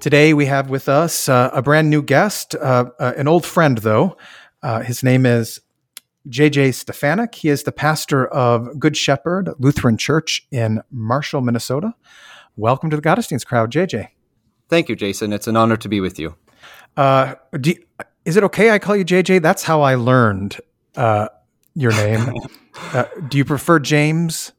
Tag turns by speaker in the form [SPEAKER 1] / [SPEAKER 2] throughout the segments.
[SPEAKER 1] Today we have with us uh, a brand new guest, uh, uh, an old friend though. Uh, his name is JJ Stefanic. He is the pastor of Good Shepherd Lutheran Church in Marshall, Minnesota. Welcome to the Gottesdienst crowd, JJ.
[SPEAKER 2] Thank you, Jason. It's an honor to be with you.
[SPEAKER 1] Uh, you, is it okay I call you JJ? That's how I learned uh, your name. do you prefer James?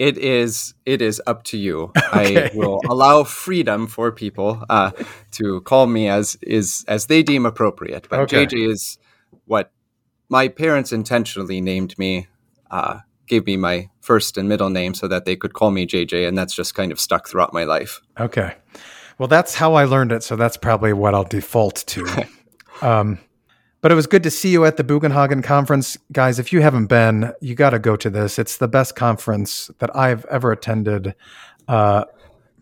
[SPEAKER 2] It is it is up to you. Okay. I will allow freedom for people uh, to call me as is as they deem appropriate. But okay. JJ is what my parents intentionally named me. Uh, gave me my first and middle name so that they could call me JJ, and that's just kind of stuck throughout my life.
[SPEAKER 1] Okay, well, that's how I learned it, so that's probably what I'll default to. um, but it was good to see you at the Bugenhagen conference. Guys, if you haven't been, you got to go to this. It's the best conference that I've ever attended, uh,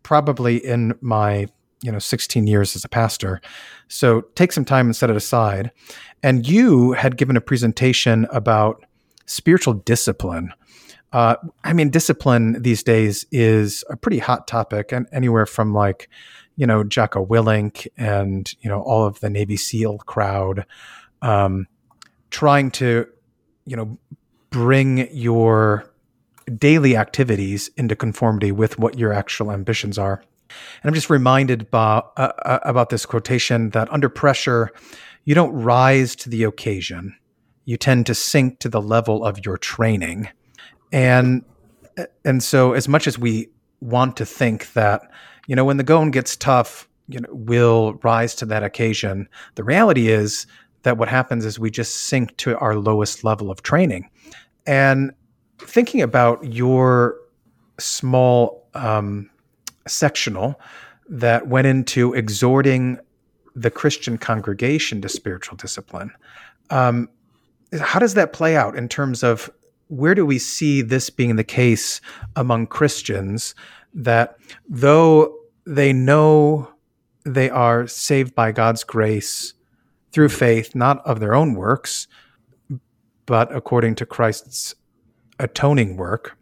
[SPEAKER 1] probably in my you know 16 years as a pastor. So take some time and set it aside. And you had given a presentation about spiritual discipline. Uh, I mean, discipline these days is a pretty hot topic, and anywhere from like, you know, Jocko Willink and you know all of the Navy SEAL crowd um, trying to, you know, bring your daily activities into conformity with what your actual ambitions are. And I'm just reminded about, uh, uh, about this quotation that under pressure, you don't rise to the occasion. You tend to sink to the level of your training. And and so as much as we want to think that, you know, when the going gets tough, you know, we'll rise to that occasion, the reality is that what happens is we just sink to our lowest level of training. And thinking about your small um, sectional that went into exhorting the Christian congregation to spiritual discipline, um, how does that play out in terms of where do we see this being the case among Christians that though they know they are saved by God's grace through faith, not of their own works, but according to Christ's atoning work.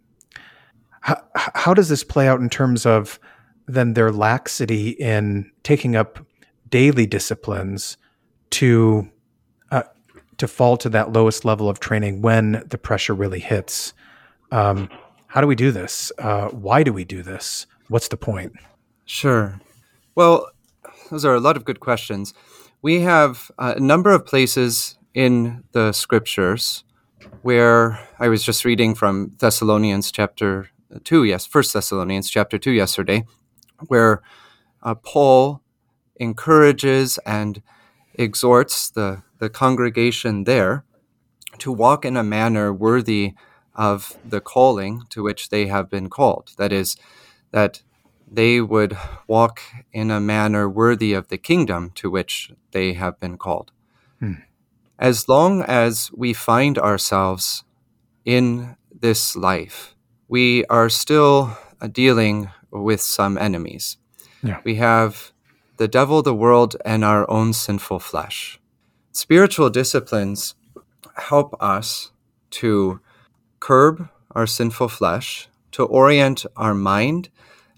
[SPEAKER 1] How, how does this play out in terms of then their laxity in taking up daily disciplines to uh, to fall to that lowest level of training when the pressure really hits? Um, how do we do this? Uh, why do we do this? What's the point?
[SPEAKER 2] Sure. Well, those are a lot of good questions we have a number of places in the scriptures where I was just reading from Thessalonians chapter 2, yes, First Thessalonians chapter 2 yesterday, where uh, Paul encourages and exhorts the, the congregation there to walk in a manner worthy of the calling to which they have been called. That is, that they would walk in a manner worthy of the kingdom to which they have been called. Hmm. As long as we find ourselves in this life, we are still dealing with some enemies. Yeah. We have the devil, the world, and our own sinful flesh. Spiritual disciplines help us to curb our sinful flesh, to orient our mind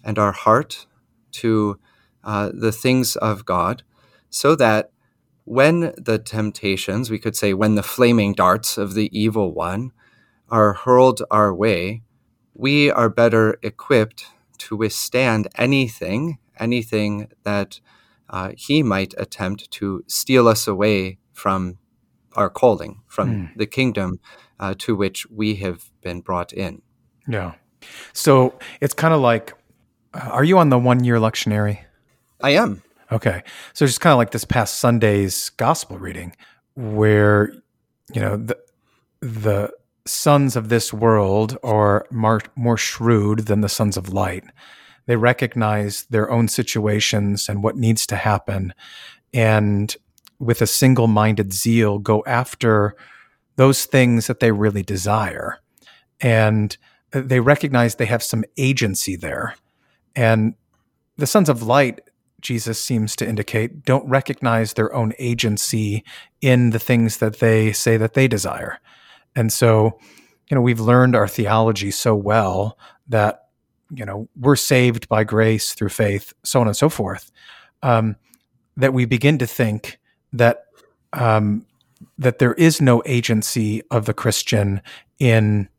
[SPEAKER 2] and our heart to uh, the things of God, so that when the temptations, we could say, when the flaming darts of the evil one are hurled our way, we are better equipped to withstand anything, anything that uh, he might attempt to steal us away from our calling, from mm. the kingdom uh, to which we have been brought in.
[SPEAKER 1] Yeah. So it's kind of like are you on the one year lectionary?
[SPEAKER 2] I am.
[SPEAKER 1] Okay. So just kind of like this past Sunday's gospel reading where, you know, the, the sons of this world are more, more shrewd than the sons of light. they recognize their own situations and what needs to happen, and with a single minded zeal, go after those things that they really desire. And uh, they recognize they have some agency there. And the sons of light, Jesus seems to indicate, don't recognize their own agency in the things that they say that they desire. And so, you know, we've learned our theology so well that, you know, we're saved by grace through faith, so on and so forth, um, that we begin to think that um, that there is no agency of the Christian in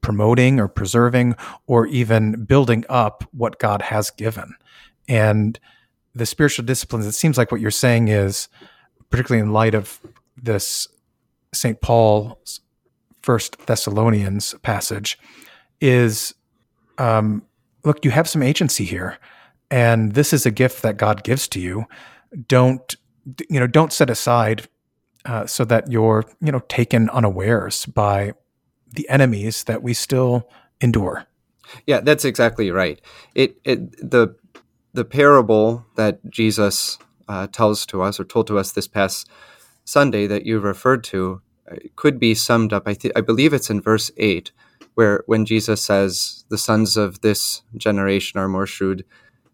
[SPEAKER 1] promoting or preserving or even building up what God has given. And the spiritual disciplines, it seems like what you're saying is, particularly in light of this St. Paul's First Thessalonians passage, is um, look, you have some agency here, and this is a gift that God gives to you. Don't you know? Don't set aside uh, so that you're you know taken unawares by the enemies that we still endure.
[SPEAKER 2] Yeah, that's exactly right. It, it the the parable that Jesus uh, tells to us or told to us this past Sunday that you referred to uh, could be summed up. I th- I believe it's in verse eight, where when Jesus says, "The sons of this generation are more shrewd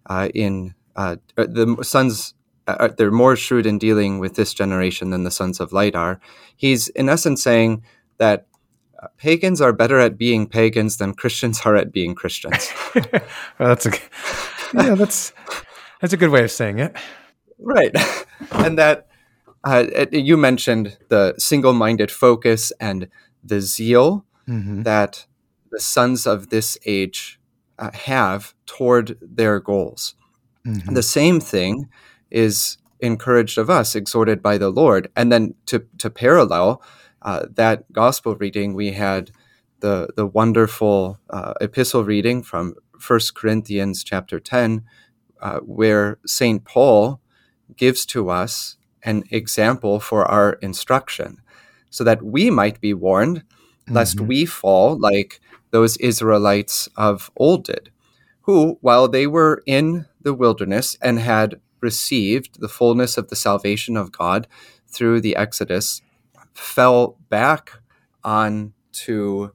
[SPEAKER 2] uh, in uh, uh the sons." Uh, uh, they're more shrewd in dealing with this generation than the sons of light are. He's in essence saying that pagans are better at being pagans than Christians are at being Christians.
[SPEAKER 1] well, that's a yeah, that's that's a good way of saying it.
[SPEAKER 2] Right, and that uh, you mentioned the single-minded focus and the zeal mm-hmm. that the sons of this age uh, have toward their goals. Mm-hmm. The same thing is encouraged of us, exhorted by the Lord, and then to to parallel uh, that gospel reading, we had the the wonderful uh, epistle reading from First Corinthians chapter ten, uh, where Saint Paul gives to us an example for our instruction, so that we might be warned, lest mm-hmm. we fall like those Israelites of old did, who, while they were in the wilderness and had received the fullness of the salvation of God through the Exodus, fell back onto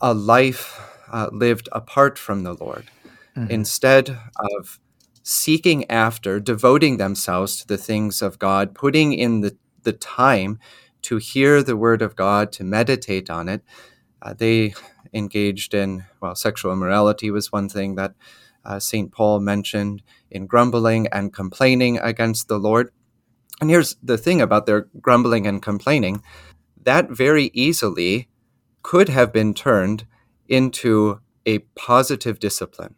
[SPEAKER 2] a life uh, lived apart from the Lord mm-hmm. instead of seeking after, devoting themselves to the things of God, putting in the, the time to hear the word of God, to meditate on it. Uh, they engaged in, well, sexual immorality was one thing that uh, St. Paul mentioned, in grumbling and complaining against the Lord. And here's the thing about their grumbling and complaining that very easily could have been turned into a positive discipline.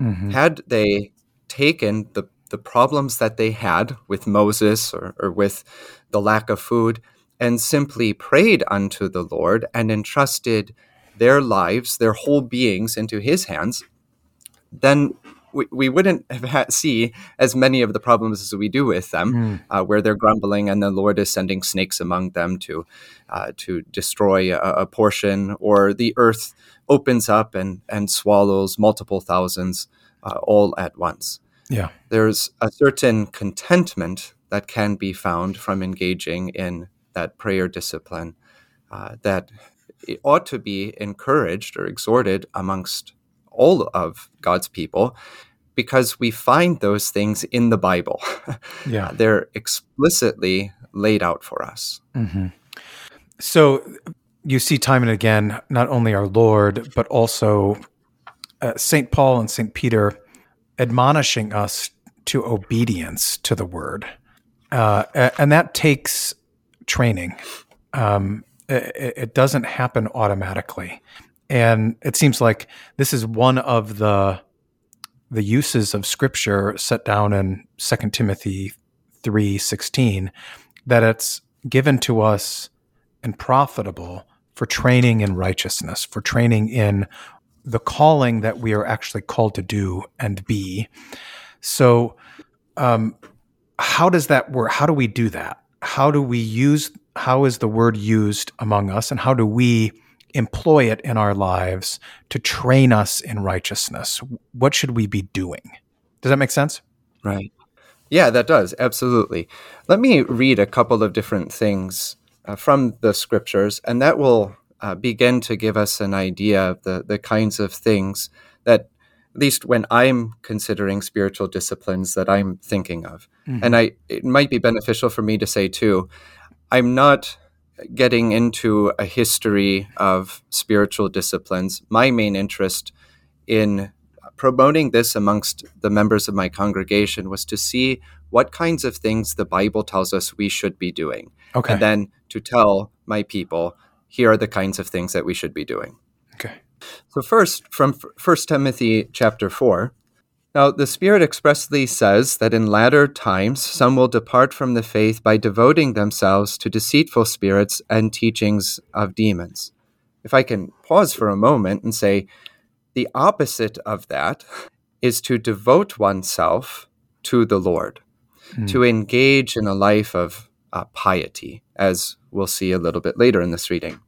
[SPEAKER 2] Mm-hmm. Had they taken the, the problems that they had with Moses or, or with the lack of food and simply prayed unto the Lord and entrusted their lives, their whole beings into his hands, then we, we wouldn't have had, see as many of the problems as we do with them, mm. uh, where they're grumbling and the Lord is sending snakes among them to uh, to destroy a, a, portion, or the earth opens up and and swallows multiple thousands uh, all at once.
[SPEAKER 1] Yeah,
[SPEAKER 2] there's a certain contentment that can be found from engaging in that prayer discipline uh, that ought to be encouraged or exhorted amongst all of God's people because we find those things in the Bible.
[SPEAKER 1] Yeah.
[SPEAKER 2] They're explicitly laid out for us.
[SPEAKER 1] Mm-hmm. So you see time and again, not only our Lord, but also uh, St. Paul and St. Peter admonishing us to obedience to the word. Uh, and that takes training. Um, it, it, doesn't happen automatically. And it seems like this is one of the the uses of scripture set down in 2 Timothy 3:16 that it's given to us and profitable for training in righteousness, for training in the calling that we are actually called to do and be. So, um, how does that work? How do we do that? How do we use? How is the word used among us, and how do we employ it in our lives to train us in righteousness? What should we be doing? Does that make sense?
[SPEAKER 2] Right. Yeah, that does. Absolutely. Let me read a couple of different things uh, from the scriptures, and that will uh, begin to give us an idea of the, the kinds of things that, at least when I'm considering spiritual disciplines, that I'm thinking of. Mm-hmm. And I, it might be beneficial for me to say too, I'm not getting into a history of spiritual disciplines. My main interest in promoting this amongst the members of my congregation was to see what kinds of things the Bible tells us we should be doing.
[SPEAKER 1] Okay.
[SPEAKER 2] And then to tell my people, here are the kinds of things that we should be doing.
[SPEAKER 1] Okay.
[SPEAKER 2] So first from 1 Timothy chapter 4, now, the Spirit expressly says that in latter times some will depart from the faith by devoting themselves to deceitful spirits and teachings of demons. If I can pause for a moment and say, the opposite of that is to devote oneself to the Lord, mm. to engage in a life of uh, piety, as we'll see a little bit later in this reading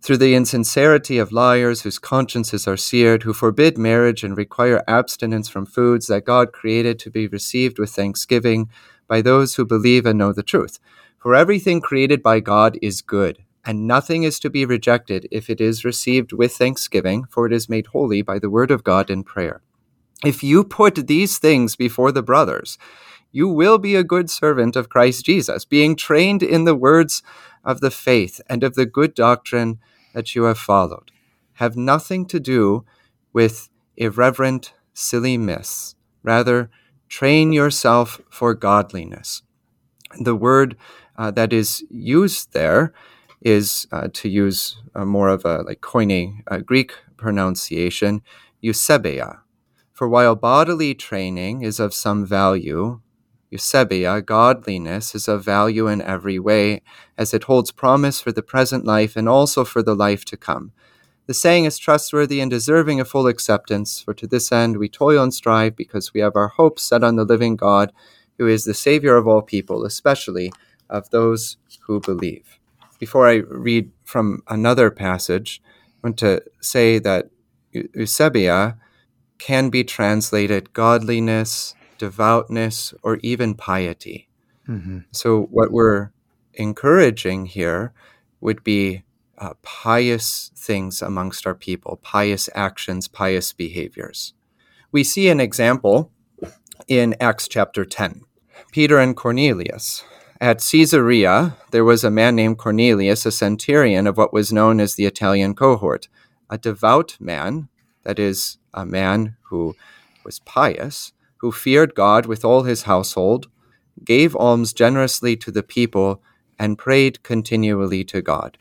[SPEAKER 2] through the insincerity of liars whose consciences are seared, who forbid marriage and require abstinence from foods that God created to be received with thanksgiving by those who believe and know the truth. For everything created by God is good, and nothing is to be rejected if it is received with thanksgiving, for it is made holy by the word of God in prayer. If you put these things before the brothers, you will be a good servant of Christ Jesus, being trained in the words of the faith and of the good doctrine that you have followed. Have nothing to do with irreverent, silly myths. Rather, train yourself for godliness. The word uh, that is used there is uh, to use uh, more of a like Koine Greek pronunciation, eusebeia. For while bodily training is of some value, Eusebeia, godliness, is of value in every way, as it holds promise for the present life and also for the life to come. The saying is trustworthy and deserving of full acceptance, for to this end we toil and strive, because we have our hopes set on the living God, who is the Savior of all people, especially of those who believe. Before I read from another passage, I want to say that Eusebia can be translated godliness, devoutness, or even piety. Mm-hmm. So, what we're encouraging here would be uh, pious things amongst our people, pious actions, pious behaviors. We see an example in Acts chapter 10. Peter and Cornelius. At Caesarea, there was a man named Cornelius, a centurion of what was known as the Italian cohort, a devout man, that is, a man who was pious, who feared God with all his household, gave alms generously to the people, and prayed continually to God.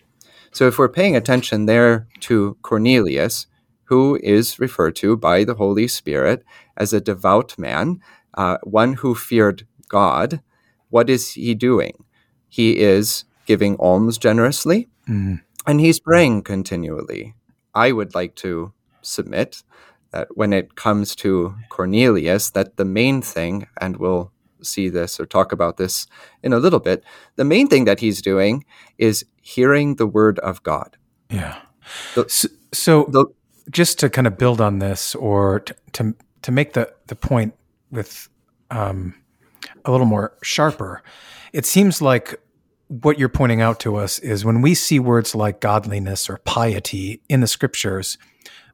[SPEAKER 2] So, if we're paying attention there to Cornelius, who is referred to by the Holy Spirit as a devout man, uh, one who feared God, what is he doing? He is giving alms generously mm. and he's praying continually. I would like to submit that when it comes to Cornelius, that the main thing, and we'll see this or talk about this in a little bit, the main thing that he's doing is hearing the word of God.
[SPEAKER 1] Yeah. The, so, so the, just to kind of build on this, or to to, to make the the point with um, a little more sharper, it seems like what you're pointing out to us is when we see words like godliness or piety in the scriptures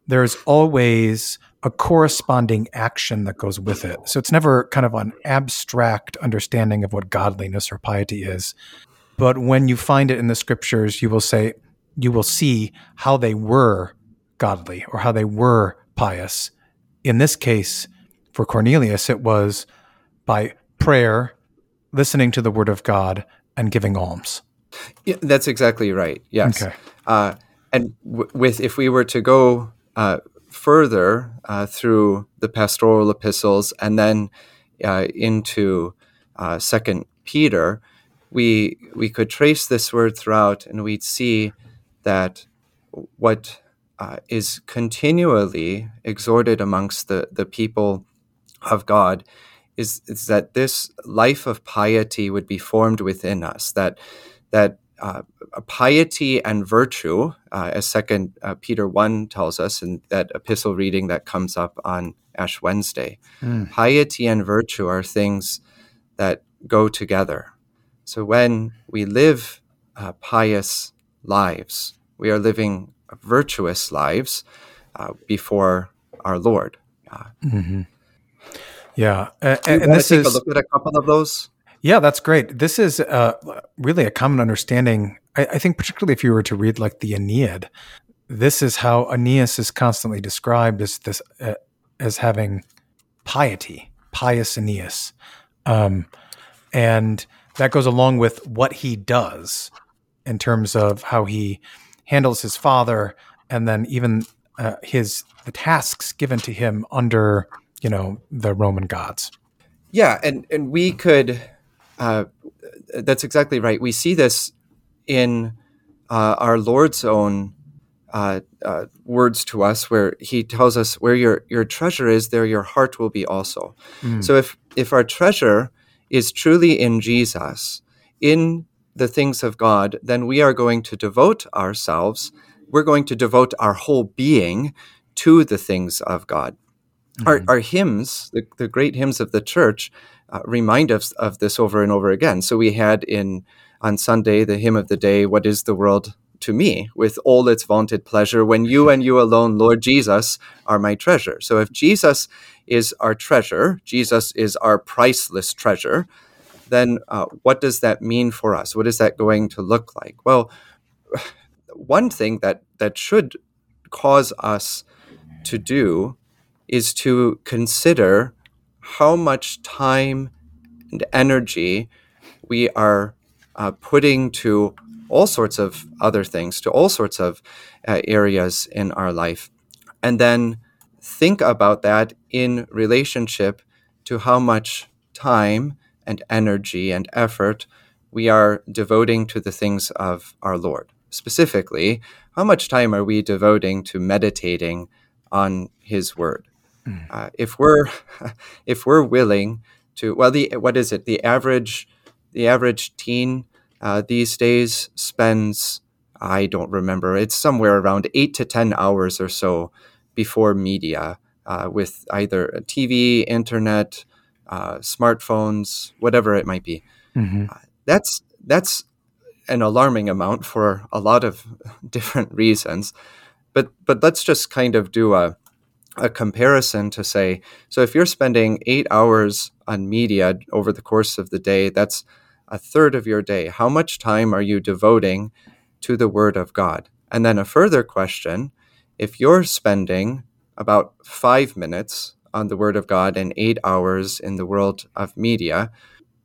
[SPEAKER 1] there's always a corresponding action that goes with it. So it's never kind of an abstract understanding of what godliness or piety is. But when you find it in the scriptures, you will say, you will see how they were godly or how they were pious. In this case, for Cornelius, it was by prayer, listening to the word of God, and giving alms.
[SPEAKER 2] Yeah, that's exactly right. Yes. Okay. Uh, and w- with if we were to go uh, further uh, through the pastoral epistles and then uh, into uh, Second Peter, we we could trace this word throughout, and we'd see that what uh, is continually exhorted amongst the, the people of God is, is that this life of piety would be formed within us, that that uh, piety and virtue, uh, as Second uh, Peter one tells us in that epistle reading that comes up on Ash Wednesday. Mm. Piety and virtue are things that go together. So when we live uh, pious lives, we are living virtuous lives uh, before our Lord.
[SPEAKER 1] Mm-hmm. Yeah,
[SPEAKER 2] and, and this is a look at a couple of those.
[SPEAKER 1] Yeah, that's great. This is uh, really a common understanding. I, I, think, particularly if you were to read like the Aeneid, this is how Aeneas is constantly described as this uh, as having piety, pious Aeneas, um, and that goes along with what he does in terms of how he handles his father, and then even uh, his the tasks given to him under you know the Roman gods.
[SPEAKER 2] Yeah, and and we could uh, that's exactly right. We see this in uh, our Lord's own uh, uh, words to us, where He tells us, "Where your your treasure is, there your heart will be also." Mm. So if if our treasure is truly in Jesus, in the things of God, then we are going to devote ourselves. We're going to devote our whole being to the things of God. Mm-hmm. Our, our hymns, the, the great hymns of the church, uh, remind us of this over and over again. So we had in on Sunday the hymn of the day, "What is the world to me?" with all its vaunted pleasure, when you and you alone, Lord Jesus, are my treasure. So if Jesus is our treasure, Jesus is our priceless treasure, then uh, what does that mean for us? What is that going to look like? Well, one thing that that should cause us to do is to consider how much time and energy we are uh, putting to all sorts of other things, to all sorts of uh, areas in our life. And then think about that in relationship to how much time and energy and effort we are devoting to the things of our Lord. Specifically, how much time are we devoting to meditating on His Word? Mm. Uh, if we're if we're willing to, well, the what is it? The average the average teen uh, these days spends I don't remember. It's somewhere around eight to ten hours or so before media uh, with either TV, internet, uh, smartphones, whatever it might be. Mm-hmm. Uh, that's that's an alarming amount for a lot of different reasons. But but let's just kind of do a a comparison to say, so if you're spending eight hours on media over the course of the day, that's a third of your day. How much time are you devoting to the Word of God? And then a further question if you're spending about five minutes on the Word of God and eight hours in the world of media,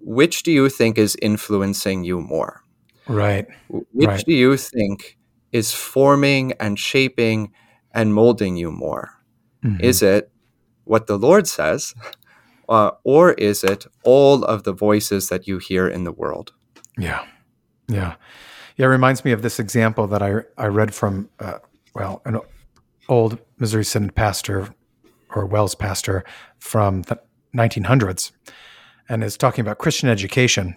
[SPEAKER 2] which do you think is influencing you more?
[SPEAKER 1] Right.
[SPEAKER 2] Which
[SPEAKER 1] right.
[SPEAKER 2] do you think is forming and shaping and molding you more? Mm-hmm. Is it what the Lord says, uh, or is it all of the voices that you hear in the world?
[SPEAKER 1] Yeah, yeah, yeah. It reminds me of this example that I I read from uh, well an old Missouri Synod pastor or WELS pastor from the 1900s, and is talking about Christian education,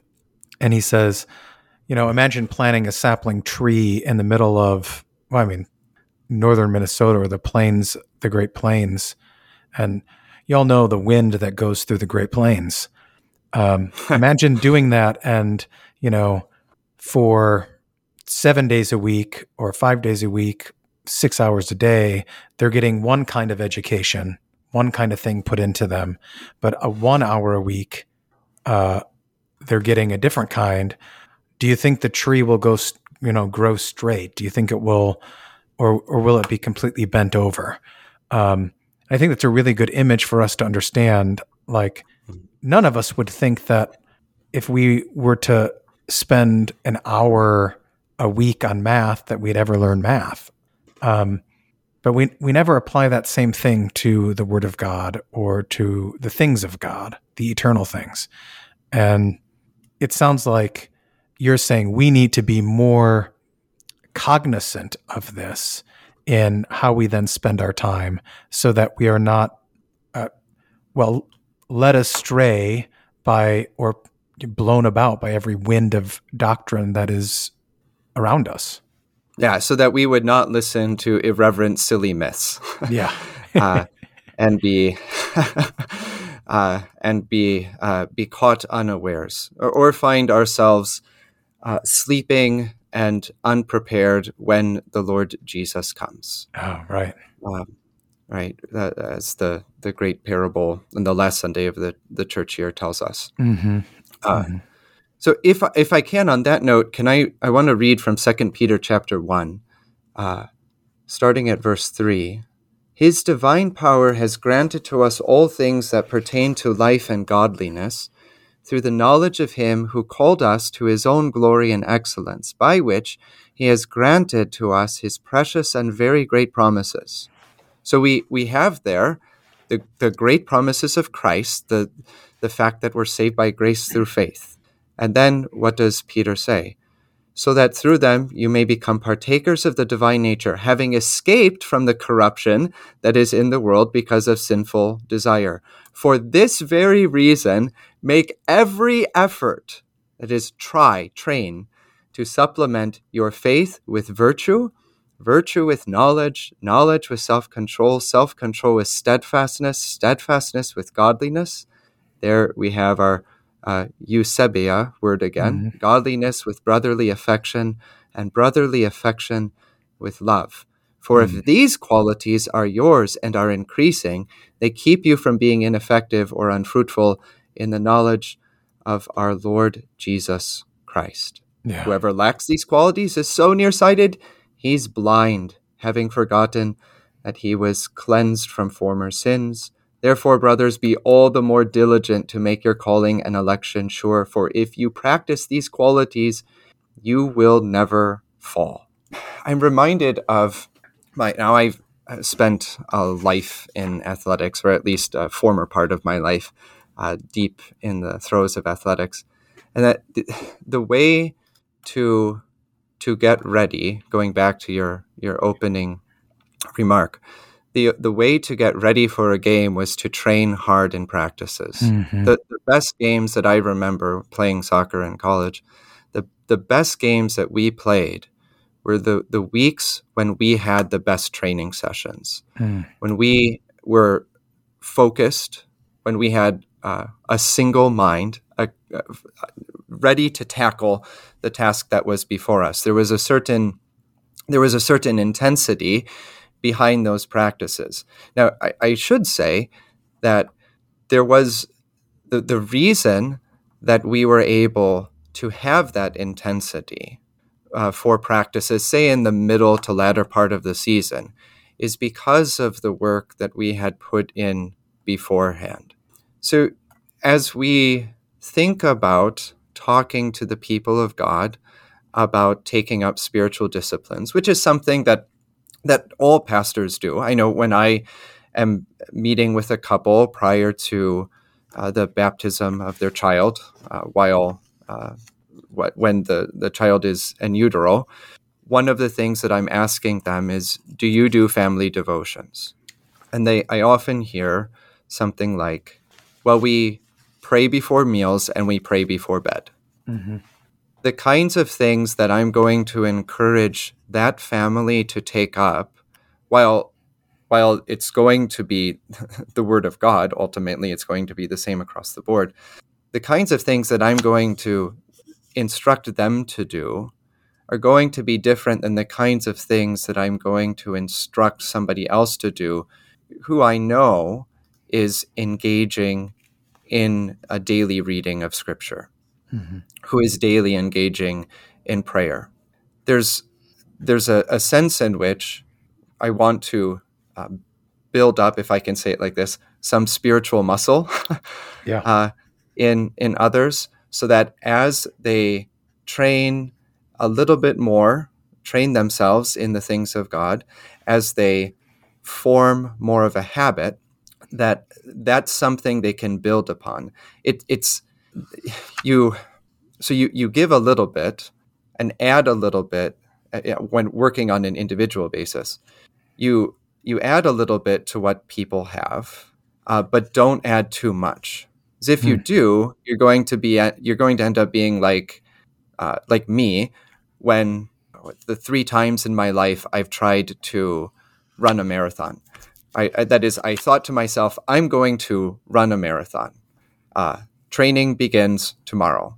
[SPEAKER 1] and he says, you know, imagine planting a sapling tree in the middle of well, I mean, northern Minnesota or the plains, the Great Plains, and y'all know the wind that goes through the Great Plains. Um, imagine doing that, and you know, for seven days a week or five days a week, six hours a day, they're getting one kind of education, one kind of thing put into them, but a one hour a week, uh, they're getting a different kind. Do you think the tree will go, you know, grow straight? Do you think it will? Or or will it be completely bent over? Um, I think that's a really good image for us to understand. Like, none of us would think that if we were to spend an hour a week on math, that we'd ever learn math. Um, but we we never apply that same thing to the Word of God or to the things of God, the eternal things. And it sounds like you're saying we need to be more cognizant of this in how we then spend our time so that we are not, uh, well, led astray by or blown about by every wind of doctrine that is around us.
[SPEAKER 2] Yeah, so that we would not listen to irreverent, silly myths.
[SPEAKER 1] Yeah.
[SPEAKER 2] uh, and be uh, and be uh, be caught unawares, or, or find ourselves uh, sleeping and unprepared when the Lord Jesus comes.
[SPEAKER 1] Oh, right.
[SPEAKER 2] Um, right, that, as the the great parable in the last Sunday of the the church year tells us.
[SPEAKER 1] Mm-hmm.
[SPEAKER 2] Mm-hmm. So, if if I can, on that note, can I I want to read from Second Peter chapter one, uh, starting at verse three. His divine power has granted to us all things that pertain to life and godliness, through the knowledge of Him who called us to His own glory and excellence, by which He has granted to us His precious and very great promises. So we, we have there the, the great promises of Christ, the, the fact that we're saved by grace through faith. And then what does Peter say? so that through them you may become partakers of the divine nature, having escaped from the corruption that is in the world because of sinful desire. For this very reason, make every effort, that is, try, train, to supplement your faith with virtue, virtue with knowledge, knowledge with self control, self control with steadfastness, steadfastness with godliness. There we have our uh, eusebia word again, mm-hmm. godliness with brotherly affection, and brotherly affection with love. For if mm. these qualities are yours and are increasing, they keep you from being ineffective or unfruitful in the knowledge of our Lord Jesus Christ. Yeah. Whoever lacks these qualities is so nearsighted, he's blind, having forgotten that he was cleansed from former sins. Therefore, brothers, be all the more diligent to make your calling and election sure, for if you practice these qualities, you will never fall. I'm reminded of my now I've spent a life in athletics, or at least a former part of my life, uh, deep in the throes of athletics, and that the way to to get ready, going back to your your opening remark, the the way to get ready for a game was to train hard in practices. Mm-hmm. The, the best games that I remember playing soccer in college, the the best games that we played were the the weeks when we had the best training sessions, mm. when we were focused, when we had uh, a single mind, a, a, ready to tackle the task that was before us. There was a certain there was a certain intensity behind those practices. Now, I, I should say that there was the, the reason that we were able to have that intensity uh, for practices, say in the middle to latter part of the season, is because of the work that we had put in beforehand. So, as we think about talking to the people of God about taking up spiritual disciplines, which is something that that all pastors do. I know when I am meeting with a couple prior to uh, the baptism of their child, uh, while uh, when the, the child is in utero, one of the things that I'm asking them is, "Do you do family devotions?" And they, I often hear something like, "Well, we pray before meals and we pray before bed." Mm-hmm the kinds of things that I'm going to encourage that family to take up, while while it's going to be the word of God, ultimately it's going to be the same across the board. The kinds of things that I'm going to instruct them to do are going to be different than the kinds of things that I'm going to instruct somebody else to do who I know is engaging in a daily reading of scripture mm-hmm. who is daily engaging in prayer. There's there's a, a sense in which I want to uh, build up, if I can say it like this, some spiritual muscle yeah. uh, in in others, so that as they train a little bit more, train themselves in the things of God, as they form more of a habit, that that's something they can build upon. It, it's you so you you give a little bit and add a little bit uh, when working on an individual basis you you add a little bit to what people have uh, but don't add too much because if you hmm. do you're going to be at, you're going to end up being like uh, like me when the three times in my life I've tried to run a marathon. I, I, that is, I thought to myself, I'm going to run a marathon. Uh, training begins tomorrow,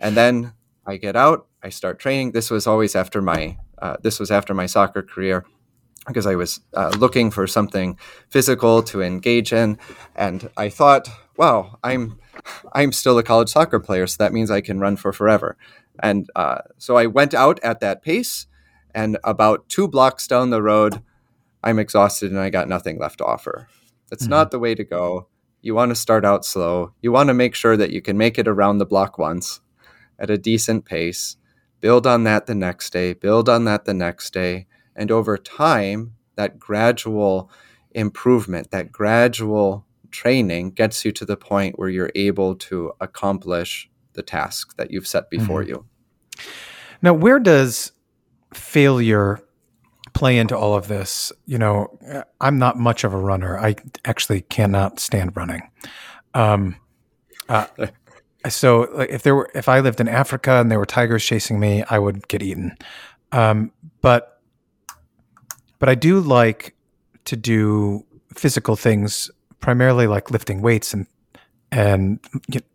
[SPEAKER 2] and then I get out. I start training. This was always after my uh, this was after my soccer career because I was uh, looking for something physical to engage in, and I thought, wow, I'm I'm still a college soccer player, so that means I can run for forever. And uh, so I went out at that pace, and about two blocks down the road, I'm exhausted and I got nothing left to offer. That's mm-hmm. not the way to go. You want to start out slow. You want to make sure that you can make it around the block once at a decent pace, build on that the next day, build on that the next day. And over time, that gradual improvement, that gradual training gets you to the point where you're able to accomplish the task that you've set before mm-hmm. you.
[SPEAKER 1] Now, where does failure play into all of this? You know, I'm not much of a runner. I actually cannot stand running. Um, uh, so if there were, if I lived in Africa and there were tigers chasing me, I would get eaten. Um, but, but I do like to do physical things primarily like lifting weights and and you know,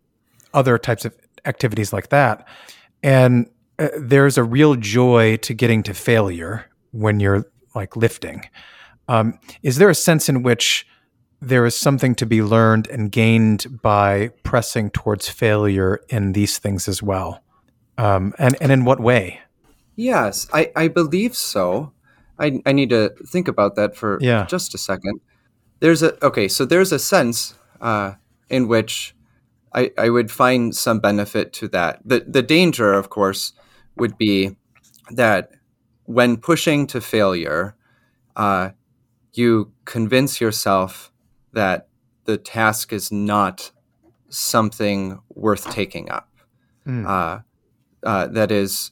[SPEAKER 1] other types of activities like that. And uh, there's a real joy to getting to failure when you're like lifting. Um, is there a sense in which there is something to be learned and gained by pressing towards failure in these things as well? Um, and, and in what way?
[SPEAKER 2] Yes, I, I believe so. I, I need to think about that for yeah. just a second there's a okay so there's a sense uh, in which I, I would find some benefit to that the the danger of course would be that when pushing to failure uh, you convince yourself that the task is not something worth taking up mm. uh, uh, that is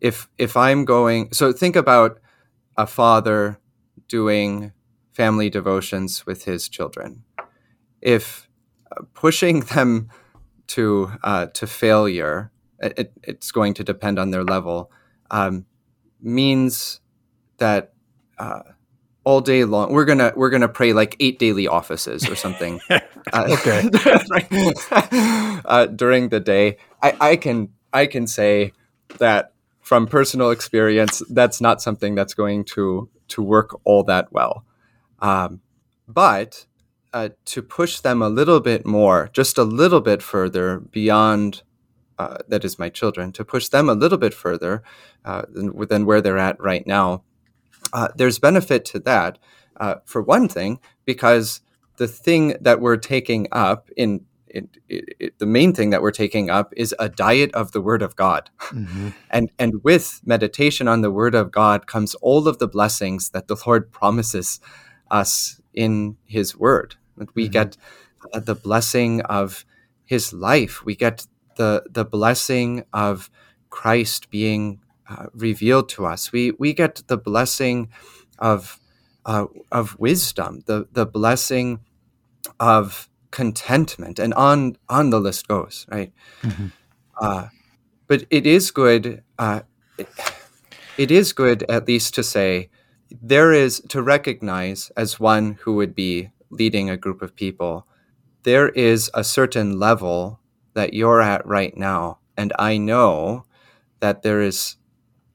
[SPEAKER 2] if if i'm going so think about a father doing family devotions with his children. If uh, pushing them to uh, to failure, it, it's going to depend on their level, um, means that uh, all day long we're gonna we're gonna pray like eight daily offices or something.
[SPEAKER 1] Uh, okay.
[SPEAKER 2] uh, during the day, I, I can I can say that from personal experience, that's not something that's going to to work all that well. Um, but uh, to push them a little bit more, just a little bit further beyond, uh, that is my children, to push them a little bit further uh, than, than, where they're at right now, uh, there's benefit to that. Uh, for one thing, because the thing that we're taking up in it, it, it, the main thing that we're taking up is a diet of the Word of God, mm-hmm. and and with meditation on the Word of God comes all of the blessings that the Lord promises us in His Word. We mm-hmm. get uh, the blessing of His life. We get the the blessing of Christ being uh, revealed to us. We we get the blessing of uh, of wisdom, the the blessing of contentment, and on on the list goes. Right. Mm-hmm. Uh, but it is good. Uh, it, it is good, at least, to say there is to recognize as one who would be leading a group of people, there is a certain level that you're at right now. And I know that there is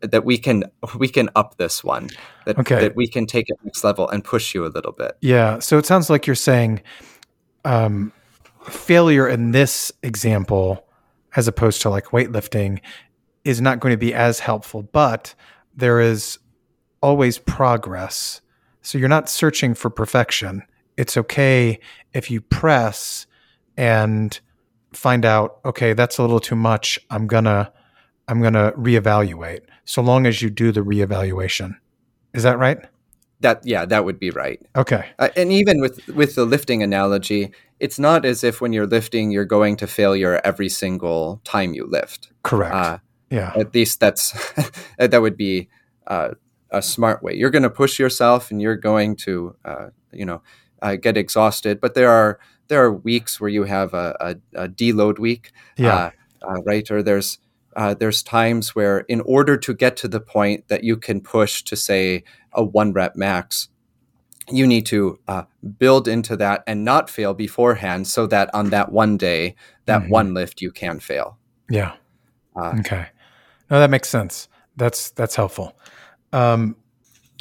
[SPEAKER 2] that we can we can up this one that okay. that we can take it next level and push you a little bit
[SPEAKER 1] yeah so it sounds like you're saying um, failure in this example as opposed to like weightlifting is not going to be as helpful but there is always progress. So you're not searching for perfection. It's okay if you press and find out, okay, that's a little too much. I'm gonna I'm gonna reevaluate. So long as you do the reevaluation. Is that right?
[SPEAKER 2] That yeah, that would be right.
[SPEAKER 1] Okay.
[SPEAKER 2] Uh, and even with with the lifting analogy, it's not as if when you're lifting you're going to failure every single time you lift.
[SPEAKER 1] Correct. Uh, yeah.
[SPEAKER 2] At least that's that would be uh, a smart way. You're going to push yourself, and you're going to, uh, you know, uh, get exhausted. But there are there are weeks where you have a, a, a deload week,
[SPEAKER 1] yeah,
[SPEAKER 2] uh, uh right? Or there's uh, there's times where, in order to get to the point that you can push to say a one rep max, you need to uh, build into that and not fail beforehand, so that on that one day, that mm-hmm. one lift you can fail.
[SPEAKER 1] Yeah. Uh, okay. No, that makes sense. That's that's helpful. Um,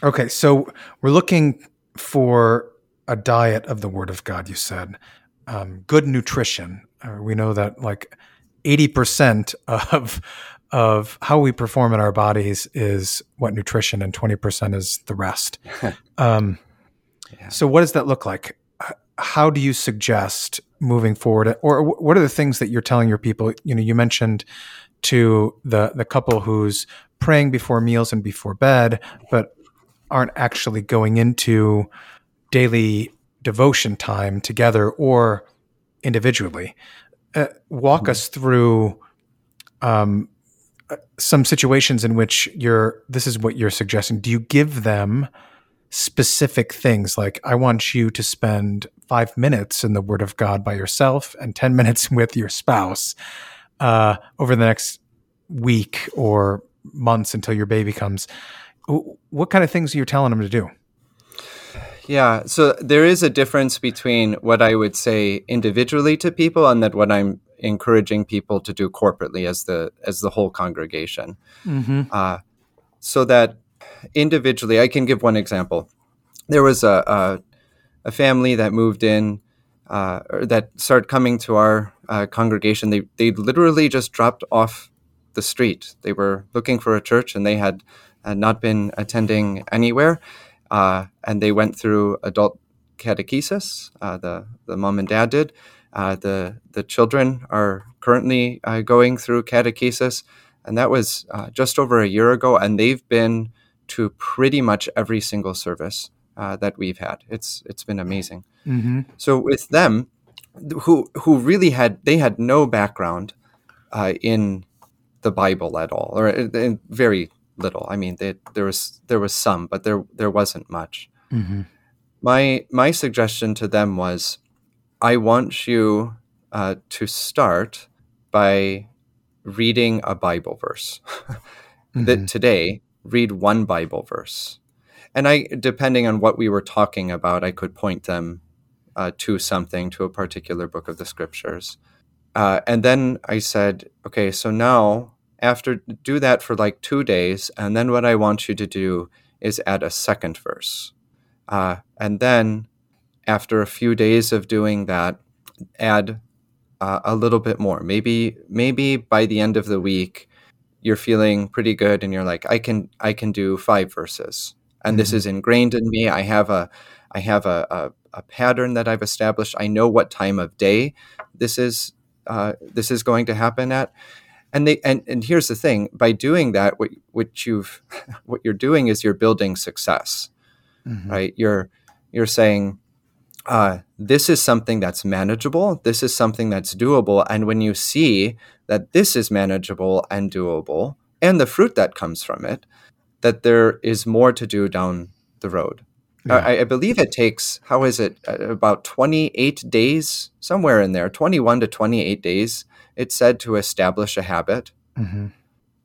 [SPEAKER 1] okay, so we're looking for a diet of the Word of God. You said um, good nutrition. Uh, we know that like eighty percent of of how we perform in our bodies is what nutrition, and twenty percent is the rest. um, yeah. So, what does that look like? How do you suggest moving forward, or what are the things that you're telling your people? You know, you mentioned to the the couple who's praying before meals and before bed, but aren't actually going into daily devotion time together or individually. Uh, walk mm-hmm. us through um, some situations in which you're. This is what you're suggesting. Do you give them specific things like I want you to spend five minutes in the Word of God by yourself and ten minutes with your spouse uh, over the next week or months until your baby comes. What kind of things are you telling them to do?
[SPEAKER 2] Yeah, so there is a difference between what I would say individually to people and that what I'm encouraging people to do corporately as the as the whole congregation. Mm-hmm. Uh, so that individually, I can give one example. There was a a, a family that moved in uh, that started coming to our uh, congregation. They they literally just dropped off the street. They were looking for a church and they had uh, not been attending anywhere. Uh, and they went through adult catechesis. Uh, the the mom and dad did. Uh, the the children are currently uh, going through catechesis, and that was uh, just over a year ago. And they've been to pretty much every single service that we've had. It's it's been amazing. Mm-hmm. So with them, who who really had they had no background in the Bible at all, or uh, very little. I mean, they, there was there was some, but there there wasn't much. Mm-hmm. My my suggestion to them was, I want you uh, to start by reading a Bible verse. mm-hmm. That today, read one Bible verse, and I, depending on what we were talking about, I could point them uh, to something, to a particular book of the scriptures. Uh, and then I said, okay, so now after do that for like two days, and then what I want you to do is add a second verse. Uh, and then after a few days of doing that, add uh, a little bit more. Maybe maybe by the end of the week, you're feeling pretty good, and you're like, I can I can do five verses, and mm-hmm. this is ingrained in me. I have a I have a, a, a pattern that I've established. I know what time of day this is uh, this is going to happen at and they and, and here's the thing by doing that what what you've what you're doing is you're building success mm-hmm. right you're you're saying uh, this is something that's manageable this is something that's doable and when you see that this is manageable and doable and the fruit that comes from it that there is more to do down the road yeah. I, I, believe it takes how is it uh, about 28 days somewhere in there 21 to 28 days it's said to establish a habit. Mm-hmm.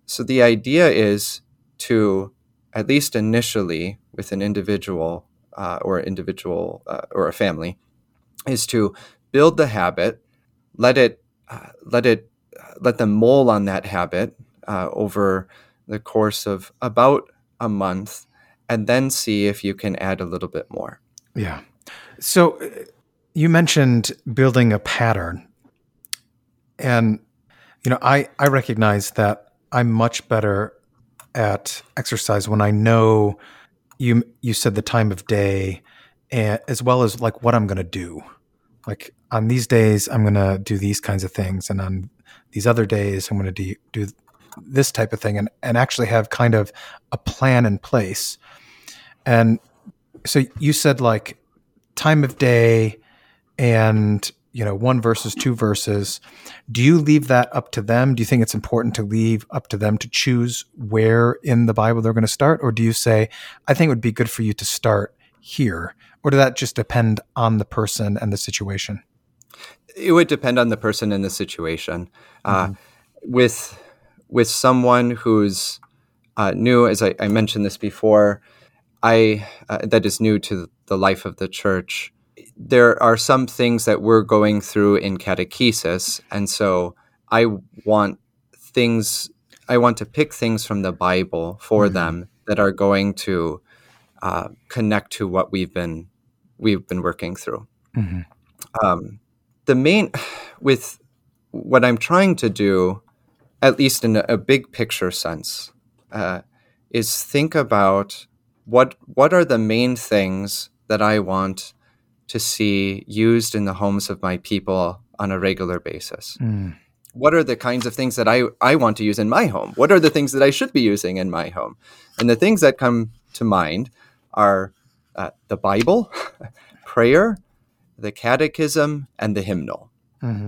[SPEAKER 2] So the idea is to, at least initially, with an individual uh, or individual uh, or a family, is to build the habit, let it, uh, let it, let them mull on that habit uh, over the course of about a month, and then see if you can add a little bit more.
[SPEAKER 1] Yeah. So uh, you mentioned building a pattern and you know, I I recognize that I'm much better at exercise when I know you you said the time of day and as well as like what I'm going to do. Like on these days I'm going to do these kinds of things and on these other days I'm going to do, do this type of thing and and actually have kind of a plan in place. And so you said like time of day and you know one versus two verses do you leave that up to them do you think it's important to leave up to them to choose where in the bible they're going to start or do you say i think it would be good for you to start here or does that just depend on the person and the situation
[SPEAKER 2] it would depend on the person and the situation uh, mm-hmm. uh, with with someone who's uh, new, as I, I, mentioned this before, I uh, that is new to the life of the church. There are some things that we're going through in catechesis, and so I want things. I want to pick things from the Bible for mm-hmm. them that are going to uh, connect to what we've been we've been working through. Mm-hmm. Um, the main with what I'm trying to do, at least in a, a big picture sense, uh, is think about what what are the main things that I want to see used in the homes of my people on a regular basis. Mm. What are the kinds of things that I, I want to use in my home? What are the things that I should be using in my home? And the things that come to mind are uh, the Bible, prayer, the catechism, and the hymnal. Mm-hmm.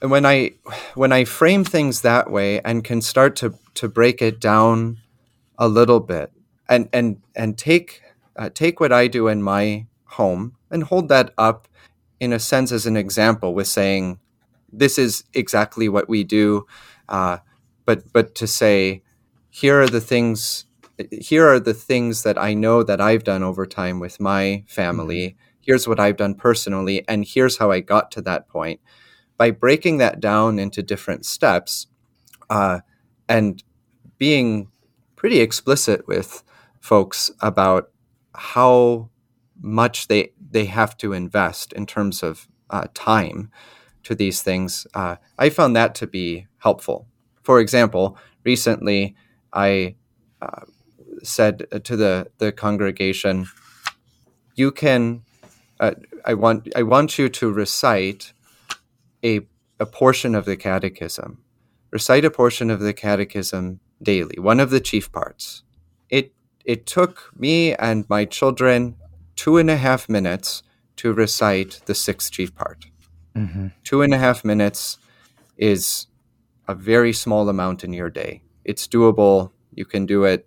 [SPEAKER 2] And when I when I frame things that way and can start to to break it down a little bit and and and take uh, take what I do in my home and hold that up in a sense as an example with saying this is exactly what we do uh, but but to say here are the things here are the things that I know that I've done over time with my family. Mm-hmm. Here's what I've done personally, and here's how I got to that point. By breaking that down into different steps uh, and being pretty explicit with folks about how much they they have to invest in terms of uh, time to these things, uh, I found that to be helpful. For example, recently I uh, said to the the congregation, "You can, uh, I want I want you to recite a a portion of the catechism. Recite a portion of the catechism daily, one of the chief parts. It it took me and my children two and a half minutes to recite the sixth chief part. Mm-hmm. Two and a half minutes is a very small amount in your day. It's doable. You can do it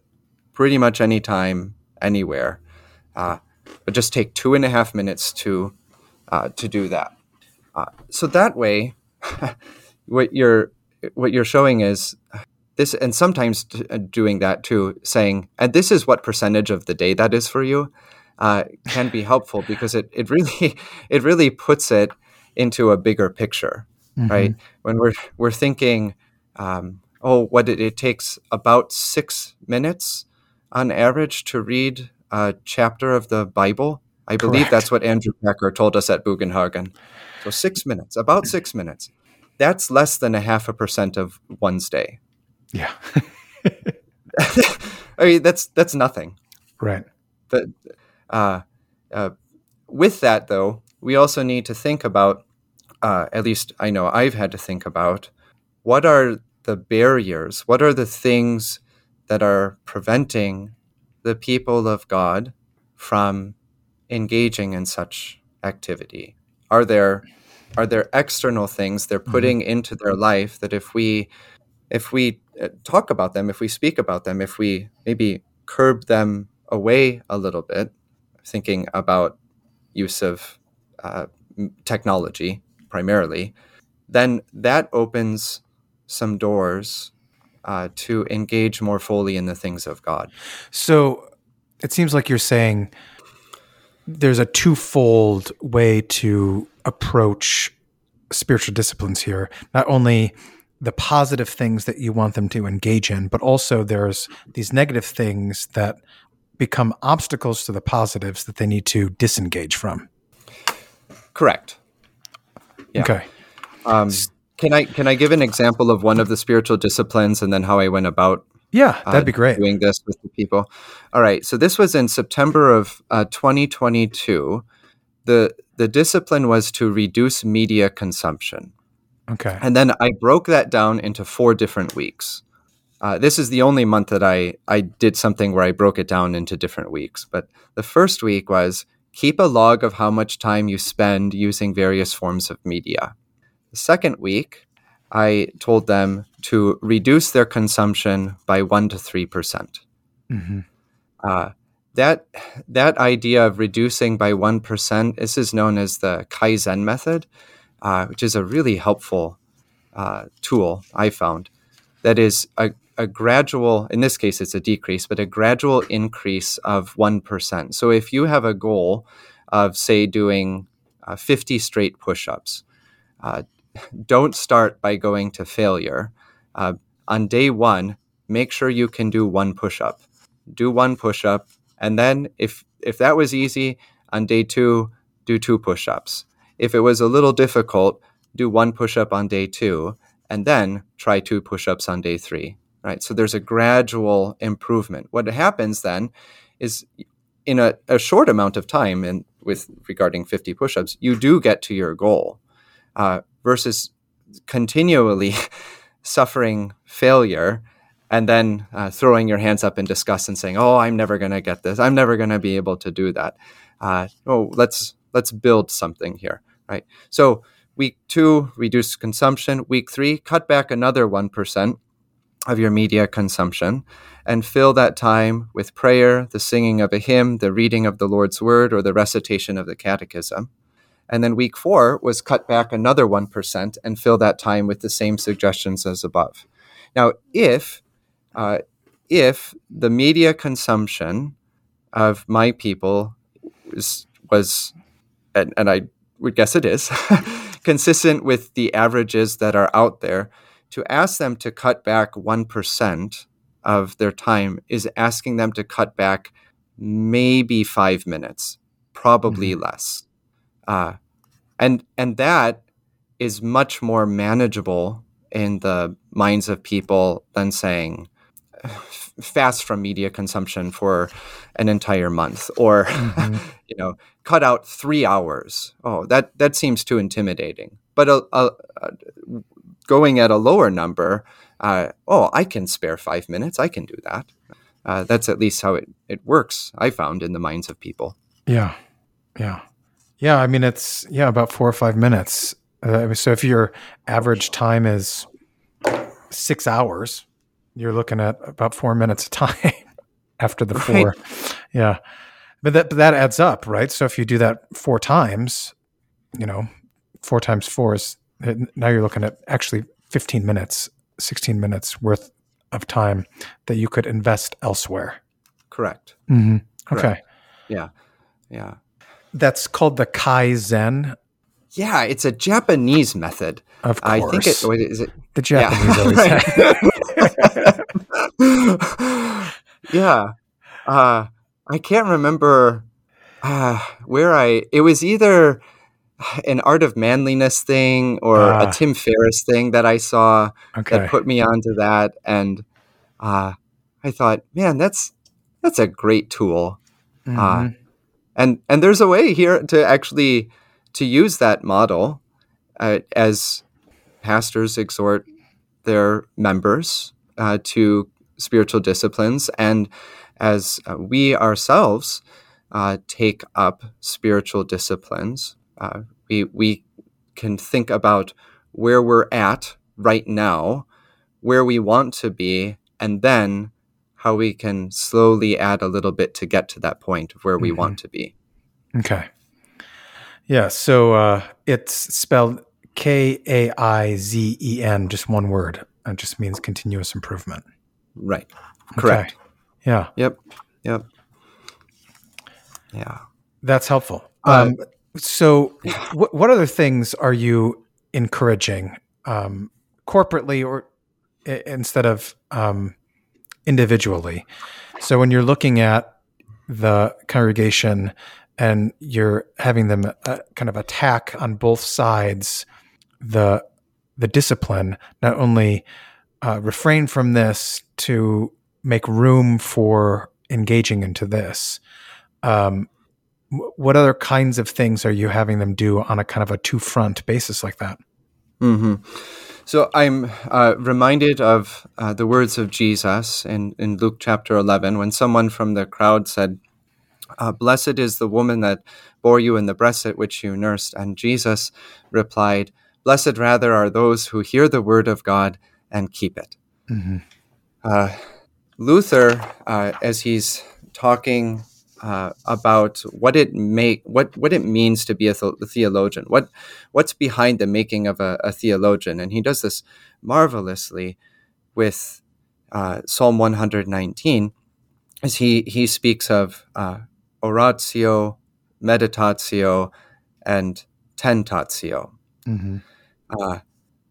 [SPEAKER 2] pretty much anytime, anywhere. Uh, but just take two and a half minutes to uh, to do that. Uh, so that way, what you're what you're showing is this, and sometimes uh, doing that too, saying, and this is what percentage of the day that is for you, uh, can be helpful because it it really it really puts it into a bigger picture, mm-hmm. right? When we're we're thinking. Um, oh, what it, it takes about six minutes on average to read a chapter of the Bible. I believe that's what Andrew Becker told us at Bugenhagen. So six minutes, about six minutes. That's less than a half a percent of one's day.
[SPEAKER 1] Yeah.
[SPEAKER 2] I mean, that's that's nothing.
[SPEAKER 1] Right.
[SPEAKER 2] But uh, uh, with that, though, we also need to think about. Uh, at least I know I've had to think about what are the barriers. What are the things that are preventing the people of God from engaging in such activity? Are there are there external things they're mm-hmm. putting mm-hmm. into their life that if we if we uh, talk about them, if we speak about them, if we maybe curb them away a little bit, thinking about use of uh, technology primarily, then that opens some doors uh, to engage more fully in the things of God.
[SPEAKER 1] So it seems like you're saying there's a twofold way to approach spiritual disciplines here. Not only the positive things that you want them to engage in, but also there's these negative things that become obstacles to the positives that they need to disengage from.
[SPEAKER 2] Correct.
[SPEAKER 1] Yeah. Okay.
[SPEAKER 2] Um, can I can I give an example of one of the spiritual disciplines and then how I went about?
[SPEAKER 1] Yeah, that'd uh, be great.
[SPEAKER 2] Doing this with the people. All right. So this was in September of uh, 2022. The the discipline was to reduce media consumption.
[SPEAKER 1] Okay.
[SPEAKER 2] And then I broke that down into four different weeks. Uh, this is the only month that I, I did something where I broke it down into different weeks. But the first week was keep a log of how much time you spend using various forms of media. The second week, I told them to reduce their consumption by one to three percent. Mm-hmm. Uh, that that idea of reducing by one percent this is known as the Kaizen method, uh, which is a really helpful uh, tool I found. that is a, a gradual, in this case, it's a decrease, but a gradual increase of 1%. So if you have a goal of, say, doing uh, 50 straight push ups, uh, don't start by going to failure. Uh, on day one, make sure you can do one push up. Do one push up. And then if, if that was easy, on day two, do two push ups. If it was a little difficult, do one push up on day two and then try two push ups on day three. Right. So there's a gradual improvement. What happens then is in a, a short amount of time, and with regarding 50 push ups, you do get to your goal uh, versus continually suffering failure and then uh, throwing your hands up in disgust and saying, "Oh, I'm never going to get this. I'm never going to be able to do that." Uh, oh, let's let's build something here, right? So week two, reduce consumption. Week three, cut back another one percent of your media consumption and fill that time with prayer, the singing of a hymn, the reading of the Lord's word, or the recitation of the catechism. And then week four was cut back another 1% and fill that time with the same suggestions as above. Now, if uh, if the media consumption of my people was, was and, and I would guess it is, consistent with the averages that are out there, to ask them to cut back 1% of their time is asking them to cut back maybe five minutes, probably mm-hmm. less. Uh, and, and that is much more manageable in the minds of people than saying, fast from media consumption for an entire month or mm-hmm. you know cut out three hours oh that that seems too intimidating but a, a, a, going at a lower number uh, oh i can spare five minutes i can do that uh, that's at least how it, it works i found in the minds of people
[SPEAKER 1] yeah yeah yeah i mean it's yeah about four or five minutes uh, so if your average time is six hours you're looking at about four minutes of time after the four. Right. Yeah. But that, but that adds up, right? So if you do that four times, you know, four times four is now you're looking at actually 15 minutes, 16 minutes worth of time that you could invest elsewhere.
[SPEAKER 2] Correct.
[SPEAKER 1] Mm-hmm. Correct. Okay.
[SPEAKER 2] Yeah. Yeah.
[SPEAKER 1] That's called the Kaizen.
[SPEAKER 2] Yeah, it's a Japanese method.
[SPEAKER 1] Of course. I think it,
[SPEAKER 2] wait, is it
[SPEAKER 1] the Japanese yeah. always
[SPEAKER 2] yeah. Uh, I can't remember uh, where I. It was either an art of manliness thing or uh, a Tim Ferriss thing that I saw okay. that put me onto that, and uh, I thought, man, that's that's a great tool. Uh, mm-hmm. and and there's a way here to actually to use that model uh, as pastors exhort their members uh, to spiritual disciplines, and as uh, we ourselves uh, take up spiritual disciplines, uh, we we can think about where we're at right now, where we want to be, and then how we can slowly add a little bit to get to that point of where we mm-hmm. want to be.
[SPEAKER 1] Okay. Yeah. So uh, it's spelled K A I Z E N, just one word. It just means continuous improvement.
[SPEAKER 2] Right. Correct. Okay.
[SPEAKER 1] Yeah.
[SPEAKER 2] Yep. Yep. Yeah.
[SPEAKER 1] That's helpful. Uh, um, so, what, what other things are you encouraging um, corporately or I- instead of um, individually? So, when you're looking at the congregation and you're having them uh, kind of attack on both sides the the discipline, not only uh, refrain from this to make room for engaging into this. Um, what other kinds of things are you having them do on a kind of a two front basis like that?
[SPEAKER 2] Mm-hmm. So I'm uh, reminded of uh, the words of Jesus in, in Luke chapter 11 when someone from the crowd said, uh, Blessed is the woman that bore you in the breast at which you nursed. And Jesus replied, Blessed rather are those who hear the word of God and keep it. Mm-hmm. Uh, Luther, uh, as he's talking uh, about what it make what what it means to be a, th- a theologian, what what's behind the making of a, a, theologian, and he does this marvelously. with uh, Psalm 119 as he he speaks of uh, oratio, meditatio, and tentatio.
[SPEAKER 1] Mm-hmm.
[SPEAKER 2] Uh,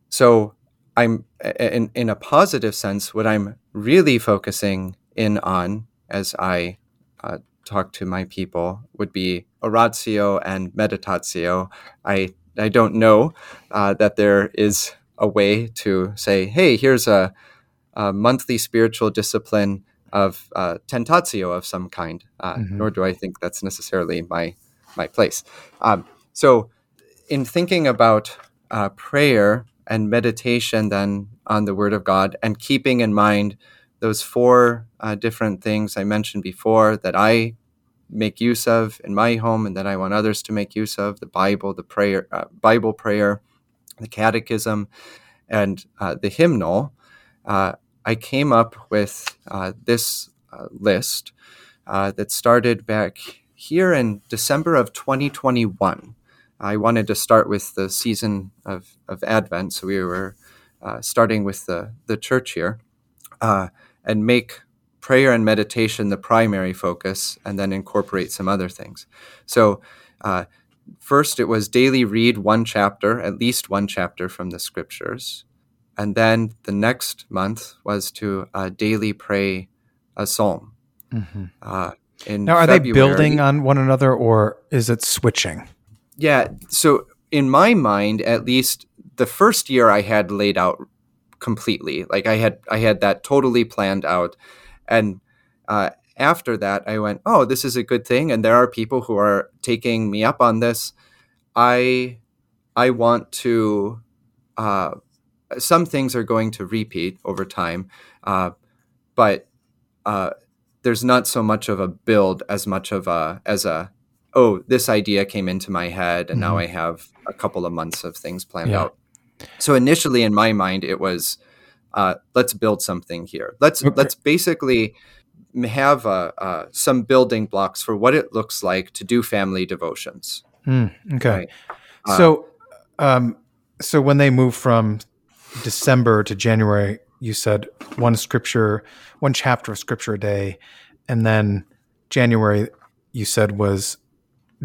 [SPEAKER 2] so I'm in in a positive sense. What I'm really focusing in on as I uh, talk to my people would be oratio and meditatio. I I don't know uh, that there is a way to say, hey, here's a, a monthly spiritual discipline of uh, tentatio of some kind. Uh,
[SPEAKER 1] Mhm.
[SPEAKER 2] Nor do I think that's necessarily my my place. Um, so, in thinking about uh, prayer and meditation, then on the Word of God, and keeping in mind those four uh, different things I mentioned before that I make use of in my home and that I want others to make use of the Bible, the prayer, uh, Bible prayer, the catechism, and uh, the hymnal. Uh, I came up with uh, this uh, list that started back here in December of 2021. I wanted to start with the season of, of Advent, so we were starting with the, the church here, uh, and make prayer and meditation the primary focus, and then incorporate some other things. So, uh, first it was daily read one chapter, at least one chapter from the scriptures. And then the next month was to uh, daily pray a psalm.
[SPEAKER 1] Mm-hmm.
[SPEAKER 2] Uh, in
[SPEAKER 1] Now, are they building on one another, or is it switching?
[SPEAKER 2] Yeah. So in my mind, at least the first year I had laid out completely. Like I had I had that totally planned out. And uh, after that I went, oh, this is a good thing. And there are people who are taking me up on this. I I want to uh, some things are going to repeat over time. Uh, but uh, there's not so much of a build as much of a as a oh, this idea came into my head, and now
[SPEAKER 1] Mhm.
[SPEAKER 2] I have a couple of months of things planned
[SPEAKER 1] Yeah.
[SPEAKER 2] out. So initially, in my mind, it was uh, let's build something here. Let's
[SPEAKER 1] Okay.
[SPEAKER 2] let's basically have uh, uh, some building blocks for what it looks like to do family devotions.
[SPEAKER 1] Mm, okay.
[SPEAKER 2] Right. Uh,
[SPEAKER 1] so, um, so when they move from December to January, you said one scripture, one chapter of scripture a day, and then January, you said was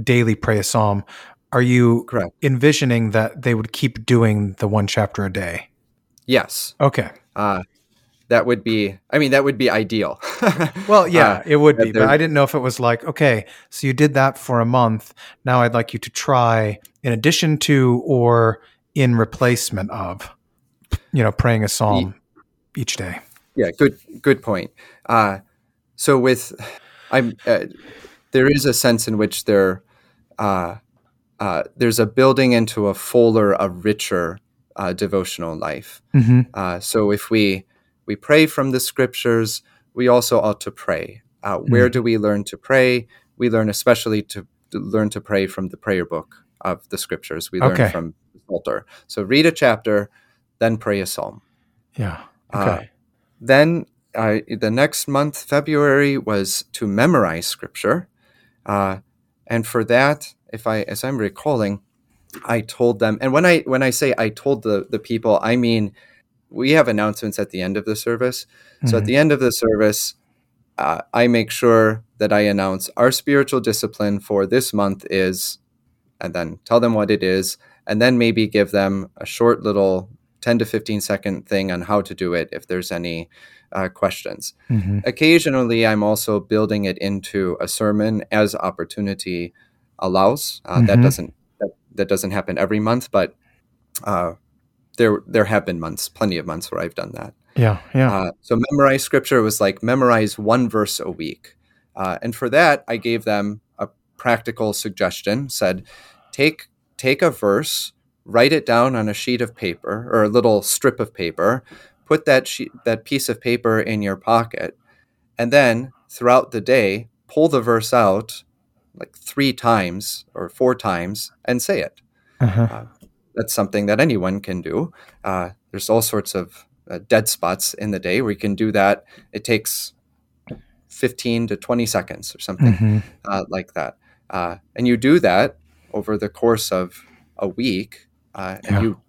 [SPEAKER 1] daily pray a psalm. Are you
[SPEAKER 2] Correct.
[SPEAKER 1] envisioning that they would keep doing the one chapter a day?
[SPEAKER 2] Yes,
[SPEAKER 1] Okay.
[SPEAKER 2] uh, that would be. I mean, that would be ideal.
[SPEAKER 1] Well, yeah,
[SPEAKER 2] Uh,
[SPEAKER 1] it would be, but I didn't know if it was like, okay, so you did that for a month. Now I'd like you to try in addition to or in replacement of, you know, praying a psalm each day.
[SPEAKER 2] Yeah, good good point. Uh, so with I'm uh, there is a sense in which there uh, there's a building into a fuller, a richer uh, devotional life.
[SPEAKER 1] Mm-hmm.
[SPEAKER 2] Uh, so if we we pray from the scriptures, we also ought to pray. Uh, where do we learn to pray? We learn especially to, to learn to pray from the prayer book of the scriptures. We learn
[SPEAKER 1] Okay.
[SPEAKER 2] from the Psalter. So read a chapter, then pray a psalm.
[SPEAKER 1] Yeah.
[SPEAKER 2] Uh,
[SPEAKER 1] Okay.
[SPEAKER 2] then uh, the next month, February, was to memorize scripture, uh, and for that, if I, as I'm recalling, I told them, and when I when I say I told the the people, I mean we have announcements at the end of the service. So at
[SPEAKER 1] Mhm.
[SPEAKER 2] the end of the service, uh, I make sure that I announce our spiritual discipline for this month is, and then tell them what it is, and then maybe give them a short little 10 to 15 second thing on how to do it if there's any uh, questions.
[SPEAKER 1] Mhm.
[SPEAKER 2] Occasionally, I'm also building it into a sermon as opportunity allows. Uh, That
[SPEAKER 1] Mhm.
[SPEAKER 2] doesn't that, that doesn't happen every month, but uh, there there have been months, plenty of months where I've done that.
[SPEAKER 1] Yeah. Yeah.
[SPEAKER 2] Uh, so memorize scripture was like memorize one verse a week, uh, and for that I gave them a practical suggestion. Said, take take a verse, write it down on a sheet of paper or a little strip of paper, put that sheet that piece of paper in your pocket, and then throughout the day pull the verse out like three times or four times and say it
[SPEAKER 1] Uh-huh.
[SPEAKER 2] that's something that anyone can do. Uh, there's all sorts of uh, dead spots in the day where you can do that. It takes 15 to 20 seconds or something
[SPEAKER 1] Mhm.
[SPEAKER 2] uh, like that. Uh, and you do that over the course of a week, uh, and
[SPEAKER 1] Yeah.
[SPEAKER 2] you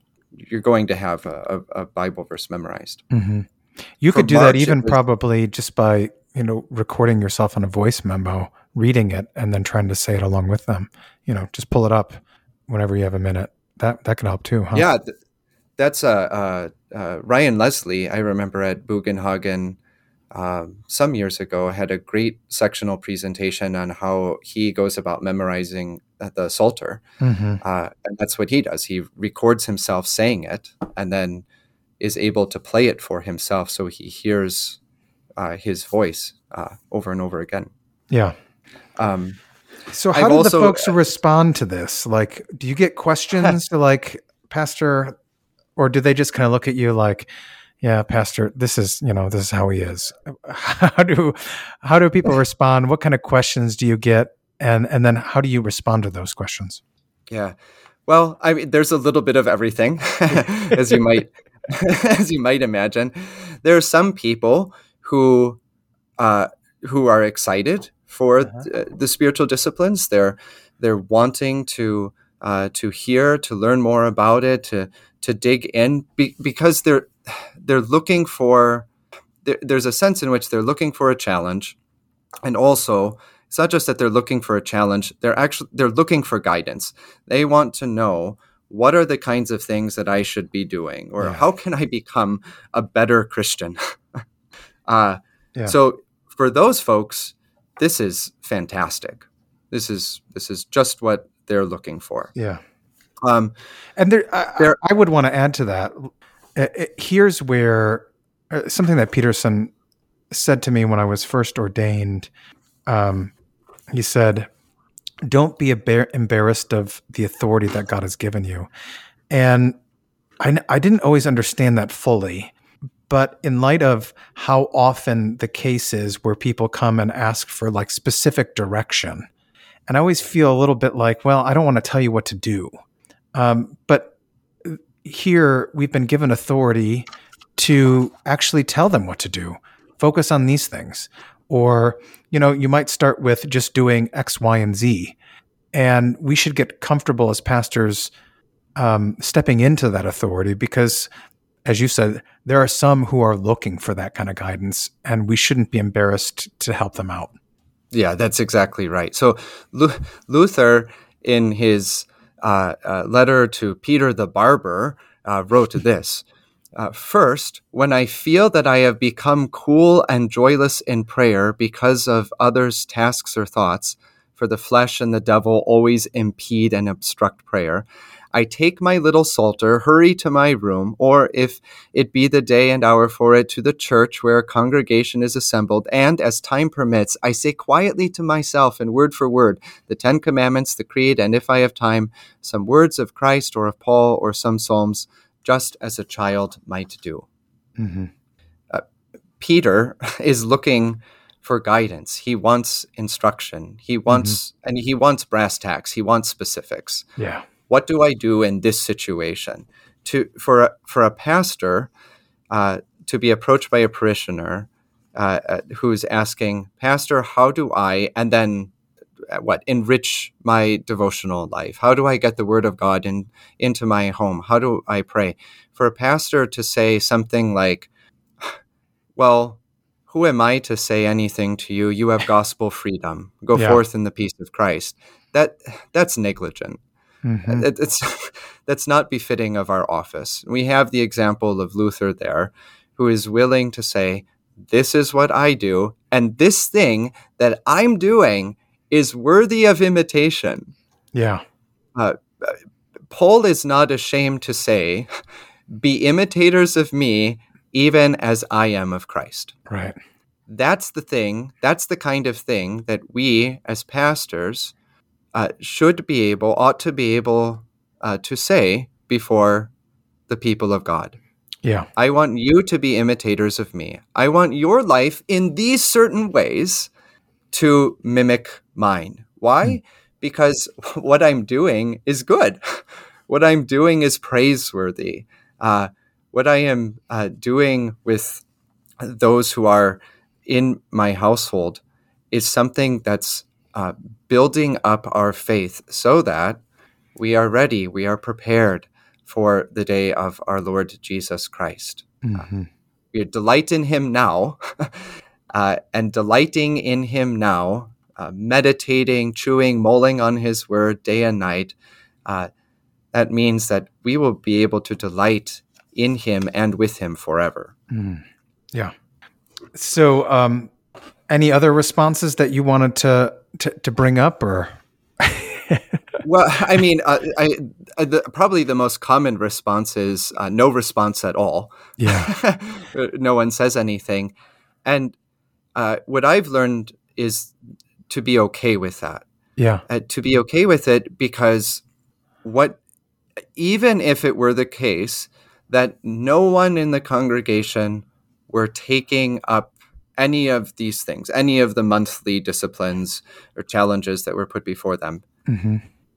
[SPEAKER 2] you're going to have a, a, Bible verse memorized.
[SPEAKER 1] hmm You
[SPEAKER 2] For
[SPEAKER 1] could do that
[SPEAKER 2] March, it
[SPEAKER 1] even
[SPEAKER 2] was-
[SPEAKER 1] probably just by, you know, recording yourself on a voice memo, reading it, and then trying to say it along with them. You know, just pull it up whenever you have a minute. That that can help too, huh?
[SPEAKER 2] Yeah, th- that's uh, uh, uh, Ryan Leslie. I remember at Bugenhagen um, some years ago had a great sectional presentation on how he goes about memorizing uh, the Psalter,
[SPEAKER 1] hmm
[SPEAKER 2] uh, and that's what he does. He records himself saying it, and then is able to play it for himself, so he hears uh, his voice uh, over and over again.
[SPEAKER 1] Yeah.
[SPEAKER 2] Um,
[SPEAKER 1] So
[SPEAKER 2] I've
[SPEAKER 1] how did
[SPEAKER 2] also-
[SPEAKER 1] the folks respond to this? Like, do you get questions like, Pastor, or do they just kind of look at you like, yeah, Pastor, this is, you know, this is how he is. How do how do people respond? What kind of questions do you get? And and then how do you respond to those questions?
[SPEAKER 2] Yeah. Well, I mean, there's a little bit of everything, as you might as you might imagine. There are some people who uh, who are excited for
[SPEAKER 1] Uh-huh.
[SPEAKER 2] th- the spiritual disciplines. They're they're wanting to uh, to hear, to learn more about it, to to dig in, be, because they're they're looking for. There, there's a sense in which they're looking for a challenge, and also it's not just that they're looking for a challenge they're actually they're looking for guidance they want to know what are the kinds of things that i should be doing or
[SPEAKER 1] Yeah.
[SPEAKER 2] how can i become a better christian uh,
[SPEAKER 1] Yeah.
[SPEAKER 2] so for those folks this is fantastic this is this is just what they're looking for
[SPEAKER 1] Yeah.
[SPEAKER 2] um,
[SPEAKER 1] And there, I,
[SPEAKER 2] There-
[SPEAKER 1] I would want to add to that. Uh, it- here's where uh, something that Peterson said to me when I was first ordained. Um, he said, "Don't be embar- embarrassed of the authority that God has given you." And I, I didn't always understand that fully, but in light of how often the case is where people come and ask for like specific direction, and I always feel a little bit like, well, I don't want to tell you what to do. Um, but here we've been given authority to actually tell them what to do. Focus on these things. Or, you know, you might start with just doing X, Y, and Z. And we should get comfortable as pastors um, stepping into that authority because, as you said, there are some who are looking for that kind of guidance, and we shouldn't be embarrassed to help them out.
[SPEAKER 2] Yeah, that's exactly right. So Lu- Luther, in his uh, uh, letter to Peter the Barber, uh, wrote this. Uh, First, when I feel that I have become cool and joyless in prayer because of others' tasks or thoughts, for the flesh and the devil always impede and obstruct prayer, I take my little psalter, hurry to my room, or if it be the day and hour for it, to the church where a congregation is assembled, and as time permits, I say quietly to myself and word for word the Ten Commandments, the Creed, and if I have time, some words of Christ or of Paul or some Psalms, just as a child might do.
[SPEAKER 1] Mm-hmm.
[SPEAKER 2] Peter is looking for guidance. He wants instruction. He wants, and he wants brass tacks. He wants specifics.
[SPEAKER 1] Yeah.
[SPEAKER 2] What do I do in this situation? To for a, for a pastor uh, to be approached by a parishioner uh, uh, who's asking, Pastor, how do I, and then uh, what enrich my devotional life? How do I get the Word of God in into my home? How do I pray? For a pastor to say something like, "Well, who am I to say anything to you? You have gospel freedom. Go
[SPEAKER 1] Yeah.
[SPEAKER 2] forth in the peace of Christ." That that's negligent.
[SPEAKER 1] Mhm.
[SPEAKER 2] It- It's that's not befitting of our office. We have the example of Luther there, who is willing to say, "This is what I do, and this thing that I'm doing is worthy of imitation."
[SPEAKER 1] Yeah.
[SPEAKER 2] Paul is not ashamed to say, "Be imitators of me, even as I am of Christ."
[SPEAKER 1] Right.
[SPEAKER 2] that's the thing that's the kind of thing that we as pastors uh, should be able ought to be able uh, to say before the people of god.
[SPEAKER 1] Yeah.
[SPEAKER 2] i want you to be imitators of me. I want your life in these certain ways to mimic mine. Why? Because what i'm doing is good. What i'm doing is praiseworthy. Uh, what i am uh, doing with those who are in my household is something that's uh, building up our faith so that we are ready, we are prepared for the day of our Lord Jesus Christ.
[SPEAKER 1] hmm
[SPEAKER 2] we delight in Him now, uh, and delighting in Him now, uh, meditating, chewing, mulling on His Word day and night. Uh, that means that we will be able to delight in Him and with Him forever.
[SPEAKER 1] Mm. Yeah. So, um, any other responses that you wanted to to, to bring up, or?
[SPEAKER 2] well, I mean, uh, I, uh, the, probably the most common response is uh, no response at all.
[SPEAKER 1] Yeah,
[SPEAKER 2] no one says anything, and uh, what I've learned is to be okay with that.
[SPEAKER 1] Yeah,
[SPEAKER 2] uh, to be okay with it because what, even if it were the case that no one in the congregation were taking up any of these things, any of the monthly disciplines or challenges that were put before them, mm-hmm.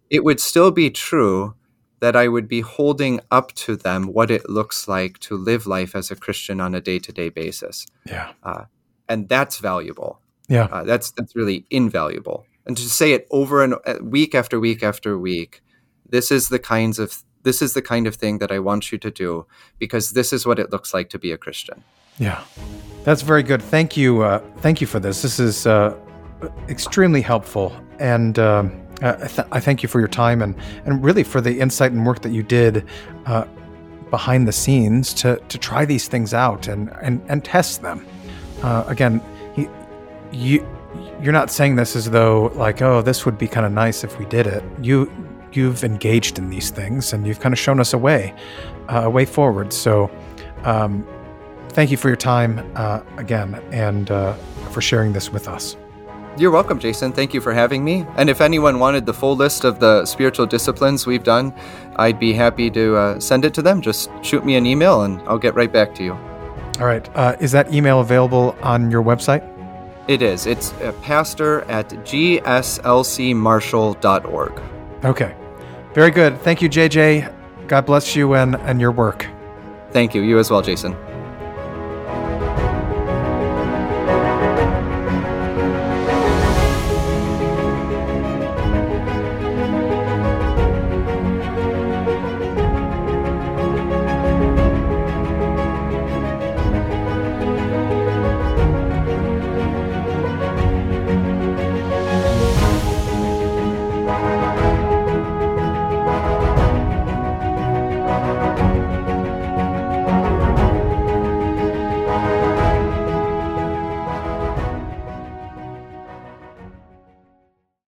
[SPEAKER 2] it would still be true that I would be holding up to them what it looks like to live life as a Christian on a day to day basis.
[SPEAKER 1] Yeah. Uh,
[SPEAKER 2] and that's valuable.
[SPEAKER 1] Yeah.
[SPEAKER 2] Uh, that's, that's really invaluable. And to say it over and uh, week after week after week, this is the kinds of this is the kind of thing that I want you to do because this is what it looks like to be a Christian.
[SPEAKER 1] Yeah, that's very good. Thank you. Uh, thank you for this. This is uh, extremely helpful, and um, I, th- I, thank you for your time and and really for the insight and work that you did uh, behind the scenes to to try these things out and and and test them. Uh, again, he, you you're not saying this as though like oh this would be kind of nice if we did it. You you've engaged in these things and you've kind of shown us a way, uh, a way forward. So. Um, thank you for your time uh, again and uh, for sharing this with us.
[SPEAKER 2] You're welcome, Jason. Thank you for having me. And if anyone wanted the full list of the spiritual disciplines we've done, I'd be happy to uh, send it to them. Just shoot me an email and I'll get right back to you.
[SPEAKER 1] All right. Uh, is that email available on your website?
[SPEAKER 2] It is. It's uh, pastor at gslcmarshall.org.
[SPEAKER 1] Okay. Very good. Thank you, JJ. God bless you and, and your work.
[SPEAKER 2] Thank you. You as well, Jason.